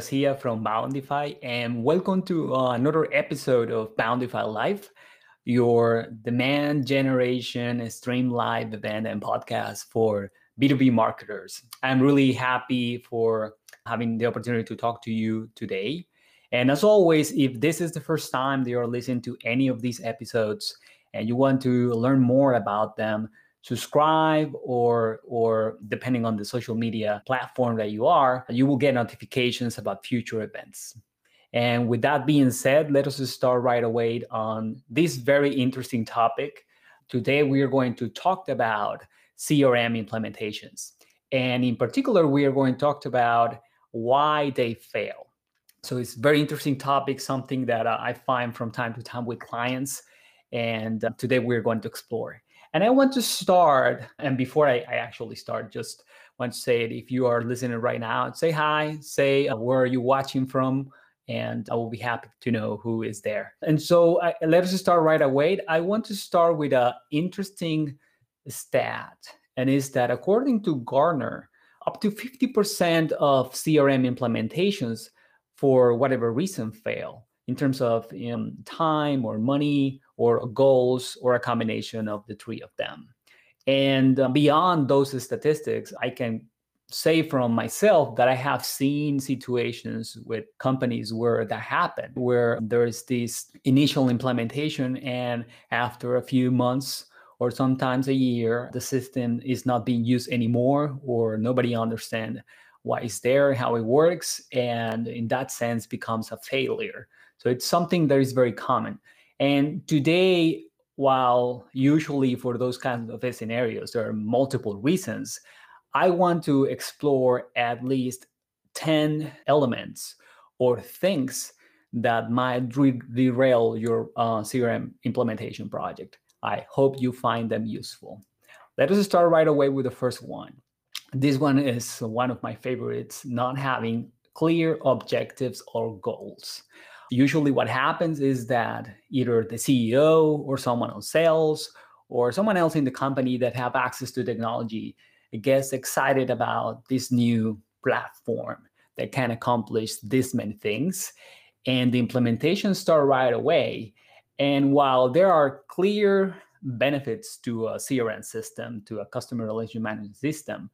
Garcia from Boundify, and welcome to uh, another episode of Boundify Live, your demand generation stream live event and podcast for B2B marketers. I'm really happy for having the opportunity to talk to you today. And as always, if this is the first time that you're listening to any of these episodes and you want to learn more about them, subscribe or or depending on the social media platform that you are you will get notifications about future events. And with that being said let us start right away on this very interesting topic. Today we are going to talk about crm implementations. And in particular we are going to talk about why they fail. So it's very interesting topic something that i find from time to time with clients. And uh, today we're going to explore and I want to start, and before I, I, actually start, just want to say it. If you are listening right now, say hi, say uh, where are you watching from, and I will be happy to know who is there. And so let us start right away. I want to start with an interesting stat, and is that according to Gartner, up to 50% of CRM implementations, for whatever reason, fail in terms of um, time or money or goals or a combination of the three of them. And uh, beyond those statistics, I can say from myself that I have seen situations with companies where that happened, where there's this initial implementation, and after a few months or sometimes a year, the system is not being used anymore, or nobody understands why it's there, how it works, and in that sense becomes a failure. So it's something that is very common. And today, while usually for those kinds of scenarios, there are multiple reasons, I want to explore at least 10 elements or things that might derail your uh, CRM implementation project. I hope you find them useful. Let us start right away with the first one. This one is one of my favorites not having clear objectives or goals usually what happens is that either the ceo or someone on sales or someone else in the company that have access to technology gets excited about this new platform that can accomplish this many things. And the implementation start right away. And while there are clear benefits to a crm system to a customer relationship management system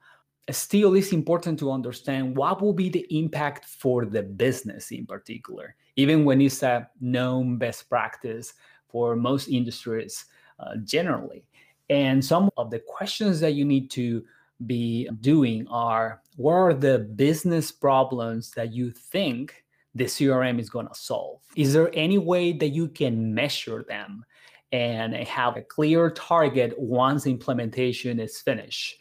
still it's important to understand what will be the impact for the business in particular even when it's a known best practice for most industries uh, generally. And some of the questions that you need to be doing are what are the business problems that you think the crm is going to solve? Is there any way that you can measure them and have a clear target once implementation is finished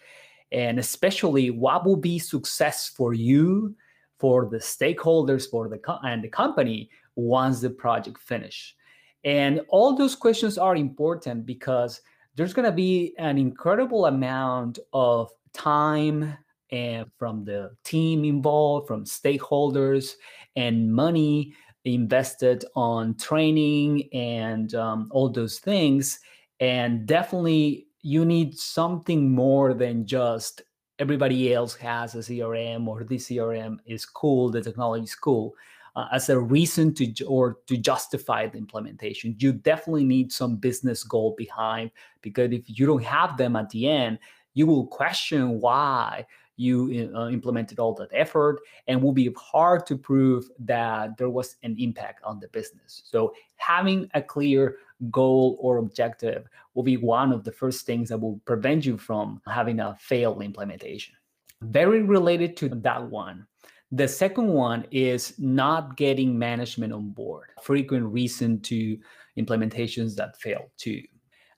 and especially what will be success for you for the stakeholders for the co- and the company once the project finish? And all those questions are important because there's going to be an incredible amount of time and from the team involved from stakeholders and money invested on training and um, all those things. And definitely you need something more than just everybody else has a CRM or this CRM is cool, the technology is cool. Uh, as a reason to or to justify the implementation, you definitely need some business goal behind because if you don't have them at the end, you will question why you uh, implemented all that effort and will be hard to prove that there was an impact on the business. So having a clear goal or objective will be one of the first things that will prevent you from having a failed implementation. Very related to that one. The second one is not getting management on board. Frequent reason to implementations that fail too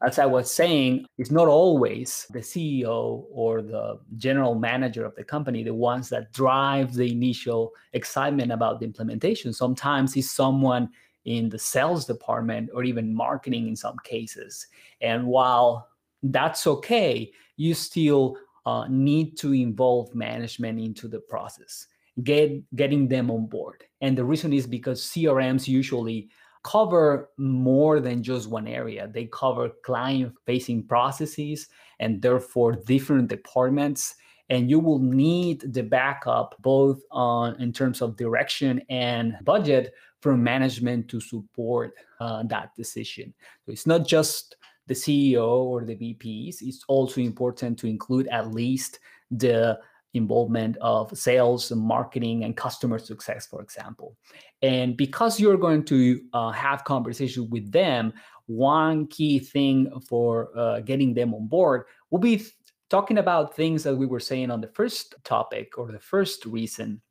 as I was saying, it's not always the CEO or the general manager of the company, the ones that drive the initial excitement about the implementation. Sometimes it's someone in the sales department or even marketing in some cases. And while that's okay, you still uh, need to involve management into the process, get getting them on board. And the reason is because CRMs usually cover more than just one area. They cover client facing processes and therefore different departments. and you will need the backup both on in terms of direction and budget from management to support uh, that decision. So it's not just the CEO or the VPs. It's also important to include at least the involvement of sales and marketing and customer success, for example. And because you're going to uh, have conversations with them, one key thing for uh, getting them on board will be talking about things that we were saying on the first topic or the first reason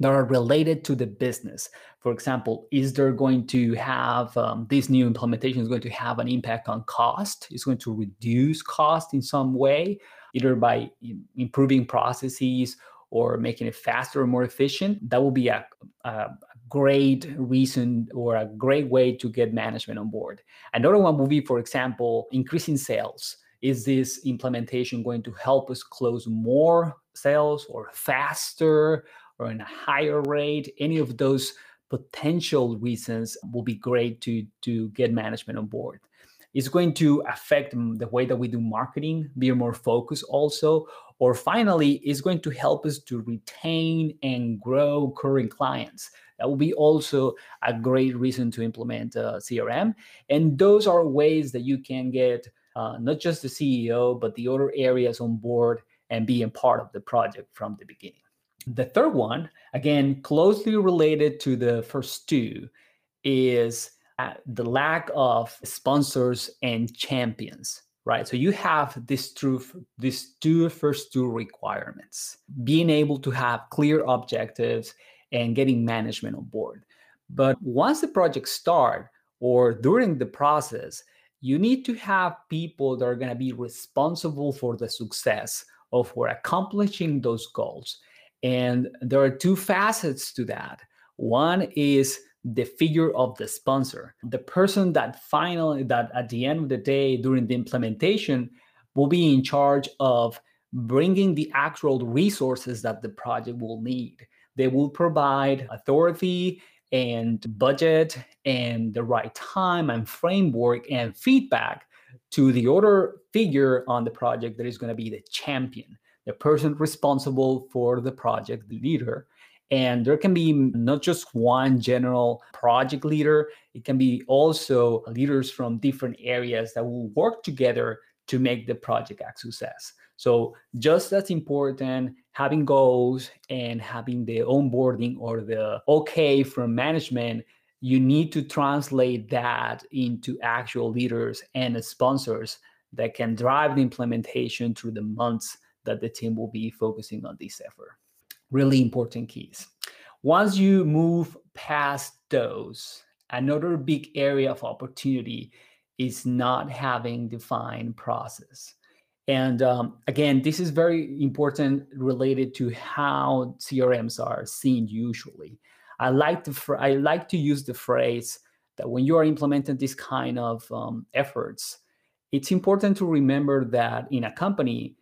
that are related to the business. For example, is there going to have um, this new implementation is going to have an impact on cost? Is going to reduce cost in some way, either by improving processes or making it faster or more efficient? That will be a, a great reason or a great way to get management on board. Another one would be, for example, increasing sales is this implementation going to help us close more sales or faster or in a higher rate? Any of those potential reasons will be great to, to get management on board. It's going to affect the way that we do marketing, be more focused also. Or finally, it's going to help us to retain and grow current clients. That will be also a great reason to implement uh, CRM. And those are ways that you can get uh, not just the CEO, but the other areas on board and being part of the project from the beginning. The third one, again, closely related to the first two, is uh, the lack of sponsors and champions right? So you have this two these two first two requirements being able to have clear objectives and getting management on board. But once the project start or during the process you need to have people that are going to be responsible for the success of for accomplishing those goals. And there are two facets to that. One is the figure of the sponsor the person that finally that at the end of the day during the implementation will be in charge of bringing the actual resources that the project will need they will provide authority and budget and the right time and framework and feedback to the other figure on the project that is going to be the champion, the person responsible for the project, the leader. And there can be not just one general project leader, it can be also leaders from different areas that will work together to make the project a success. So just as important, having goals and having the onboarding or the okay from management, you need to translate that into actual leaders and sponsors that can drive the implementation through the months that the team will be focusing on this effort. Really important keys. Once you move past those, another big area of opportunity is not having defined process. And um, again, this is very important related to how CRMs are seen usually. I like to I like to use the phrase that when you are implementing this kind of um, efforts, it's important to remember that in a company,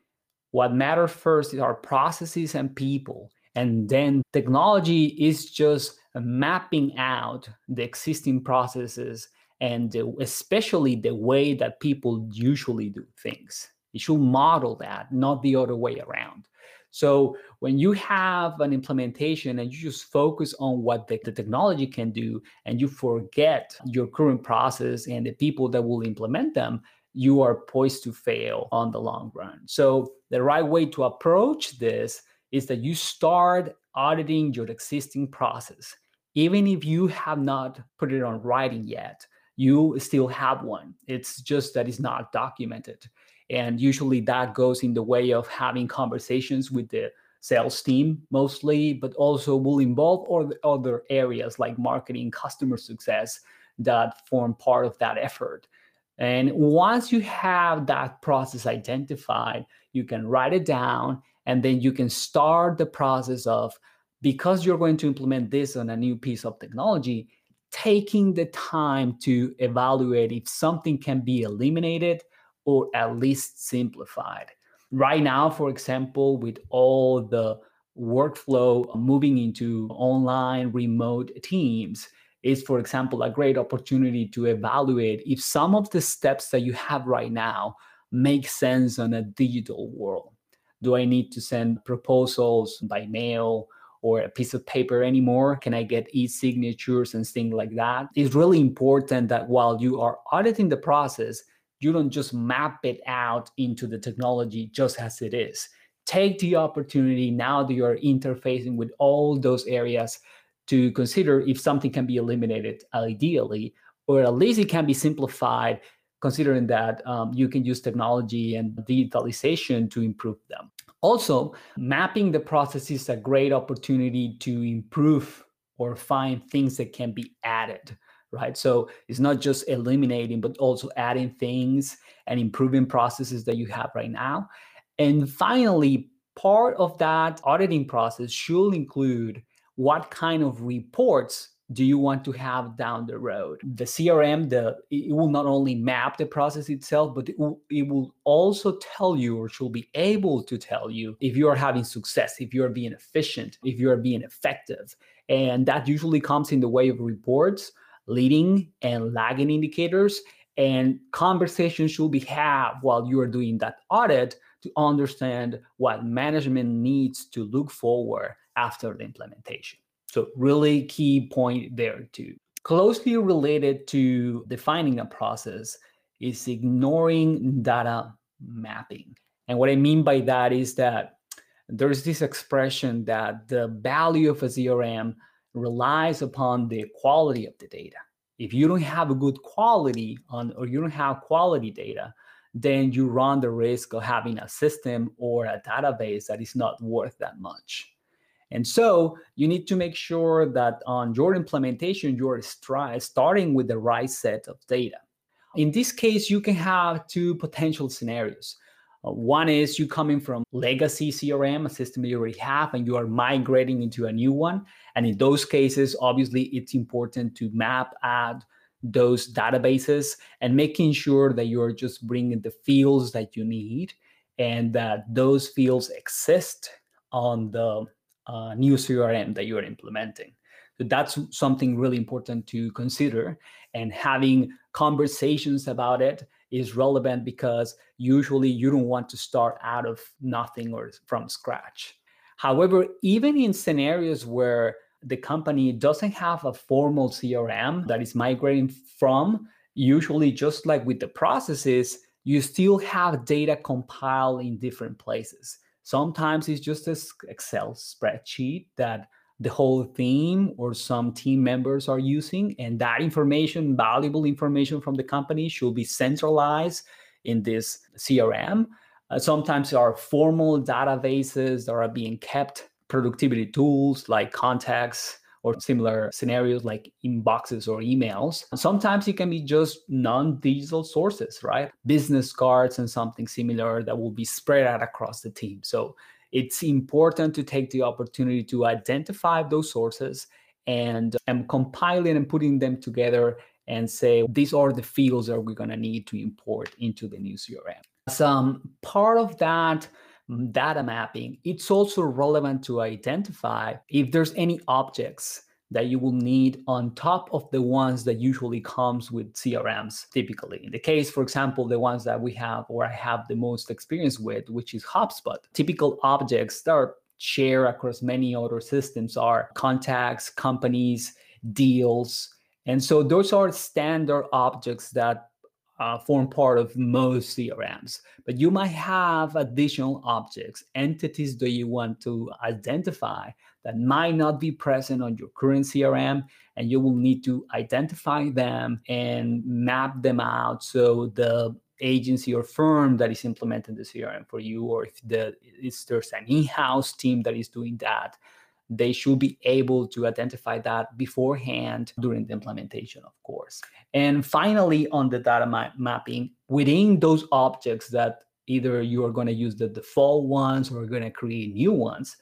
what matters first our processes and people, and then technology is just mapping out the existing processes and especially the way that people usually do things. You should model that, not the other way around. So when you have an implementation and you just focus on what the, the, technology can do and you forget your current process and the people that will implement them, you are poised to fail on the long run. So the right way to approach this is that you start auditing your existing process. Even if you have not put it on writing yet, you still have one. It's just that it's not documented. And usually that goes in the way of having conversations with the sales team mostly, but also will involve other areas like marketing, customer success that form part of that effort. And once you have that process identified, you can write it down and then you can start the process of because you're going to implement this on a new piece of technology, taking the time to evaluate if something can be eliminated or at least simplified. Right now, for example, with all the workflow moving into online remote teams, is, for example, a great opportunity to evaluate if some of the steps that you have right now make sense on a digital world. Do I need to send proposals by mail? or a piece of paper anymore? Can I get e signatures and things like that? It's really important that while you are auditing the process, you don't just map it out into the technology just as it is. Take the opportunity now that you're interfacing with all those areas to consider if something can be eliminated ideally, or at least it can be simplified considering that um, you can use technology and digitalization to improve them. Also, mapping the process is a great opportunity to improve or find things that can be added, right? So it's not just eliminating, but also adding things and improving processes that you have right now. And finally, part of that auditing process should include what kind of reports do you want to have down the road? The crm the it will not only map the process itself but it will, it will also tell you or should be able to tell you if you are having success if you are being efficient if you are being effective. And that usually comes in the way of reports leading and lagging indicators and conversations should be had while you are doing that audit to understand what management needs to look forward after the implementation so, really key point there too. Closely related to defining a process is ignoring data mapping. And what I mean by that is that there's this expression that the value of a CRM relies upon the quality of the data. If you don't have a good quality on or you don't have quality data, then you run the risk of having a system or a database that is not worth that much. And so you need to make sure that on your implementation, you're starting with the right set of data. In this case, you can have two potential scenarios. Uh, one is you coming from legacy CRM, a system you already have, and you are migrating into a new one. And in those cases, obviously, it's important to map out those databases and making sure that you're just bringing the fields that you need and that those fields exist on the uh, new CRM that you are implementing. So that's something really important to consider. And having conversations about it is relevant because usually you don't want to start out of nothing or from scratch. However, even in scenarios where the company doesn't have a formal CRM that is migrating from, usually just like with the processes, you still have data compiled in different places. Sometimes it's just an Excel spreadsheet that the whole team or some team members are using. And that information, valuable information from the company, should be centralized in this CRM. Uh, sometimes there are formal databases that are being kept, productivity tools like contacts or similar scenarios like inboxes or emails. Sometimes it can be just non digital sources, right? Business cards and something similar that will be spread out across the team. So it's important to take the opportunity to identify those sources and, and compiling and putting them together and say these are the fields that we're going to need to import into the new CRM. Some um, part of that data mapping, it's also relevant to identify if there's any objects that you will need on top of the ones that usually comes with CRMs typically. In the case, for example, the ones that we have or I have the most experience with, which is HubSpot. Typical objects that are shared across many other systems are contacts, companies, deals. And so those are standard objects that uh, form part of most CRMs, but you might have additional objects, entities that you want to identify that might not be present on your current CRM, and you will need to identify them and map them out so the agency or firm that is implementing the CRM for you, or if the there's an in-house team that is doing that, they should be able to identify that beforehand during the implementation, of course. And finally, on the data ma- mapping, within those objects that either you are going to use the default ones or going to create new ones,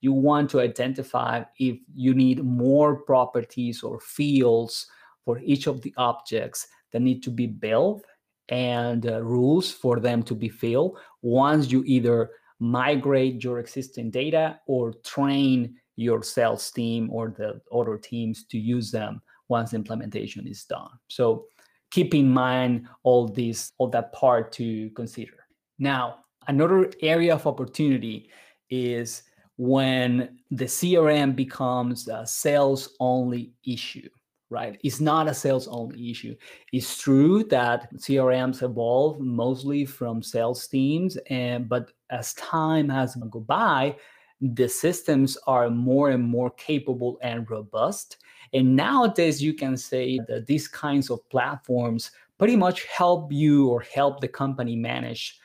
you want to identify if you need more properties or fields for each of the objects that need to be built and uh, rules for them to be filled once you either migrate your existing data or train your sales team or the other teams to use them once implementation is done. So keep in mind all this, all that part to consider. Now, Another area of opportunity is when the CRM becomes a sales only issue, right? It's not a sales only issue. It's true that CRMs evolve mostly from sales teams, and but as time has gone by, the systems are more and more capable and robust. And nowadays, you can say that these kinds of platforms pretty much help you or help the company manage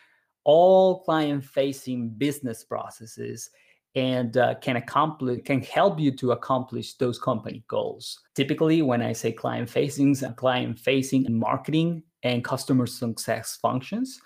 all client facing business processes and uh, can accomplish can help you to accomplish those company goals typically when i say client facing client facing marketing and customer success functions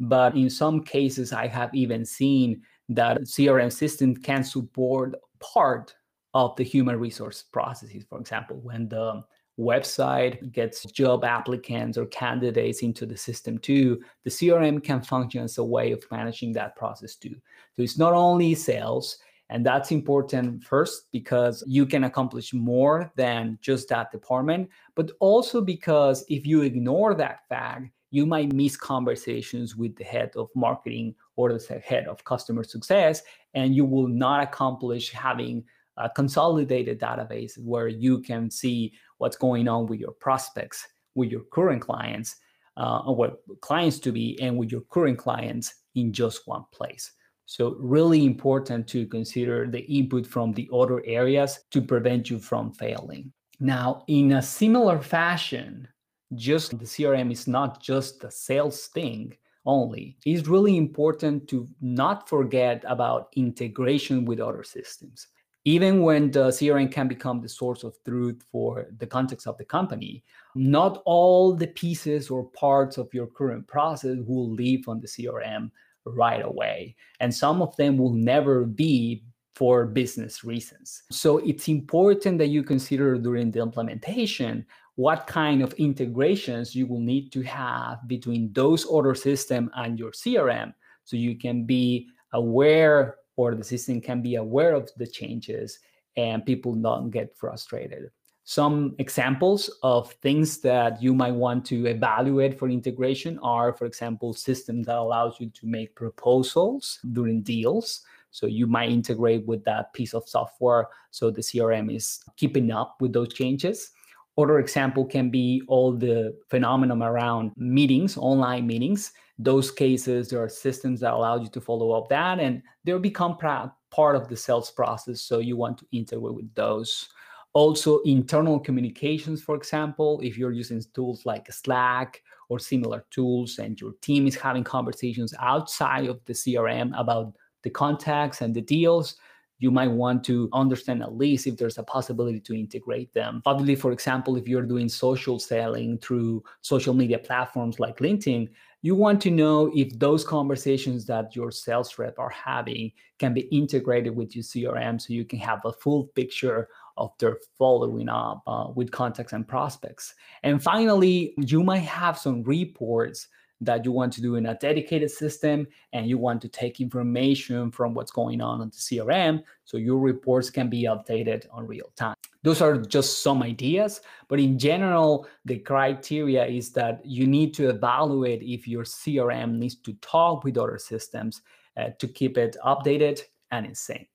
but in some cases i have even seen that crm system can support part of the human resource processes for example when the website gets job applicants or candidates into the system too, the CRM can function as a way of managing that process too. So it's not only sales, and that's important first because you can accomplish more than just that department, but also because if you ignore that fact, you might miss conversations with the head of marketing or the head of customer success, and you will not accomplish having a consolidated database where you can see what's going on with your prospects, with your current clients, uh, what clients to be, and with your current clients in just one place. So, really important to consider the input from the other areas to prevent you from failing. Now, in a similar fashion, just the CRM is not just a sales thing only. It's really important to not forget about integration with other systems even when the CRM can become the source of truth for the context of the company, not all the pieces or parts of your current process will live on the CRM right away. And some of them will never be for business reasons. So it's important that you consider during the implementation what kind of integrations you will need to have between those order system and your CRM so you can be aware or the system can be aware of the changes and people don't get frustrated. Some examples of things that you might want to evaluate for integration are, for example, systems that allows you to make proposals during deals. So you might integrate with that piece of software so the CRM is keeping up with those changes. Other example can be all the phenomenon around meetings, online meetings. Those cases, there are systems that allow you to follow up that, and they'll become part of the sales process. So you want to integrate with those. Also, internal communications, for example, if you're using tools like Slack or similar tools, and your team is having conversations outside of the CRM about the contacts and the deals, you might want to understand at least if there's a possibility to integrate them. Obviously, for example, if you're doing social selling through social media platforms like LinkedIn, you want to know if those conversations that your sales rep are having can be integrated with your CRM so you can have a full picture of their following up uh, with contacts and prospects. And finally, you might have some reports that you want to do in a dedicated system and you want to take information from what's going on on the CRM so your reports can be updated on real time. Those are just some ideas, but in general, the criteria is that you need to evaluate if your CRM needs to talk with other systems uh, to keep it updated and in sync.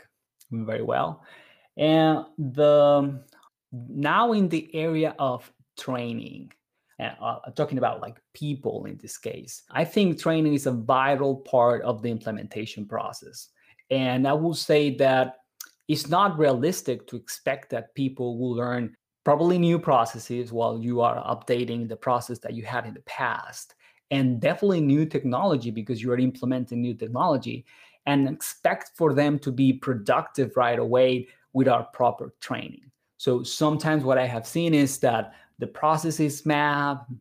Very well. And the now in the area of training, uh, talking about like people in this case. I think training is a vital part of the implementation process. And I will say that it's not realistic to expect that people will learn probably new processes while you are updating the process that you had in the past. And definitely new technology because you are implementing new technology and expect for them to be productive right away without proper training. So sometimes what I have seen is that the process is mapped,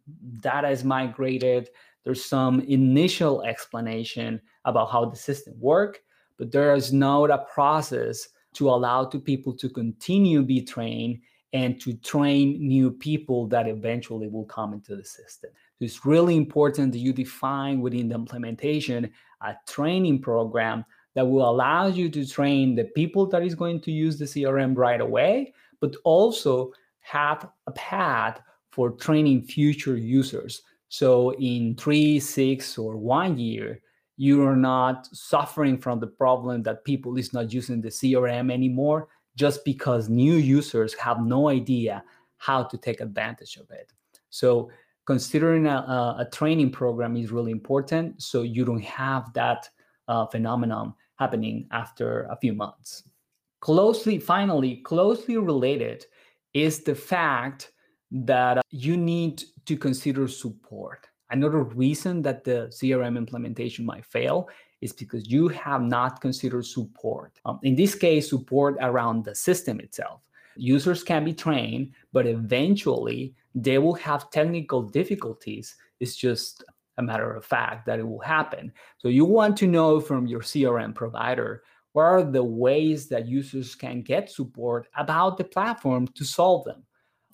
data is migrated. There's some initial explanation about how the system work, but there is not a process to allow to people to continue be trained and to train new people that eventually will come into the system. So it's really important that you define within the implementation a training program that will allow you to train the people that is going to use the CRM right away, but also have a path for training future users. So in three, six, or one year, you are not suffering from the problem that people is not using the crm anymore just because new users have no idea how to take advantage of it so considering a, a training program is really important so you don't have that uh, phenomenon happening after a few months closely finally closely related is the fact that you need to consider support Another reason that the CRM implementation might fail is because you have not considered support. Um, in this case, support around the system itself. Users can be trained, but eventually they will have technical difficulties. It's just a matter of fact that it will happen. So you want to know from your CRM provider what are the ways that users can get support about the platform to solve them?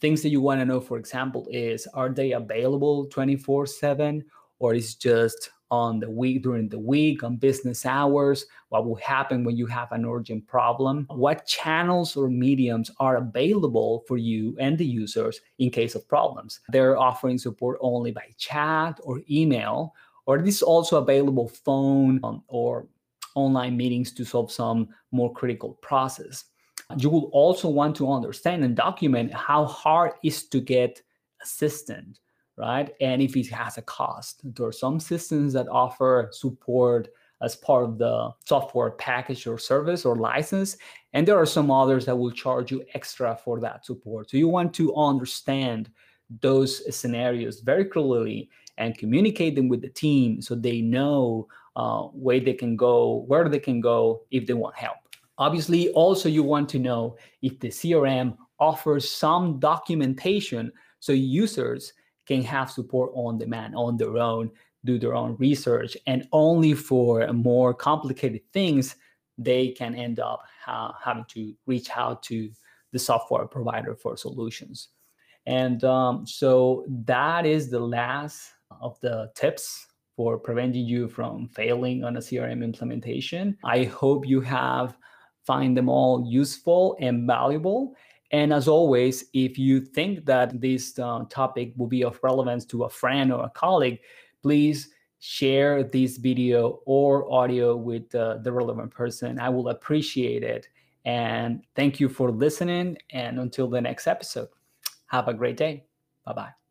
Things that you want to know, for example, is are they available 24 7 or is just on the week during the week on business hours? What will happen when you have an urgent problem? What channels or mediums are available for you and the users in case of problems? They're offering support only by chat or email or this is also available phone um, or online meetings to solve some more critical process you will also want to understand and document how hard it is to get assistant, right? And if it has a cost. There are some systems that offer support as part of the software package or service or license. And there are some others that will charge you extra for that support. So you want to understand those scenarios very clearly and communicate them with the team so they know uh, where they can go, where they can go if they want help. Obviously, also you want to know if the CRM offers some documentation so users can have support on demand on their own, do their own research, and only for more complicated things, they can end up uh, having to reach out to the software provider for solutions. And um, so that is the last of the tips for preventing you from failing on a CRM implementation. I hope you have find them all useful and valuable. And as always, if you think that this uh, topic will be of relevance to a friend or a colleague, please share this video or audio with uh, the relevant person. I will appreciate it. And thank you for listening. And until the next episode, have a great day. Bye bye.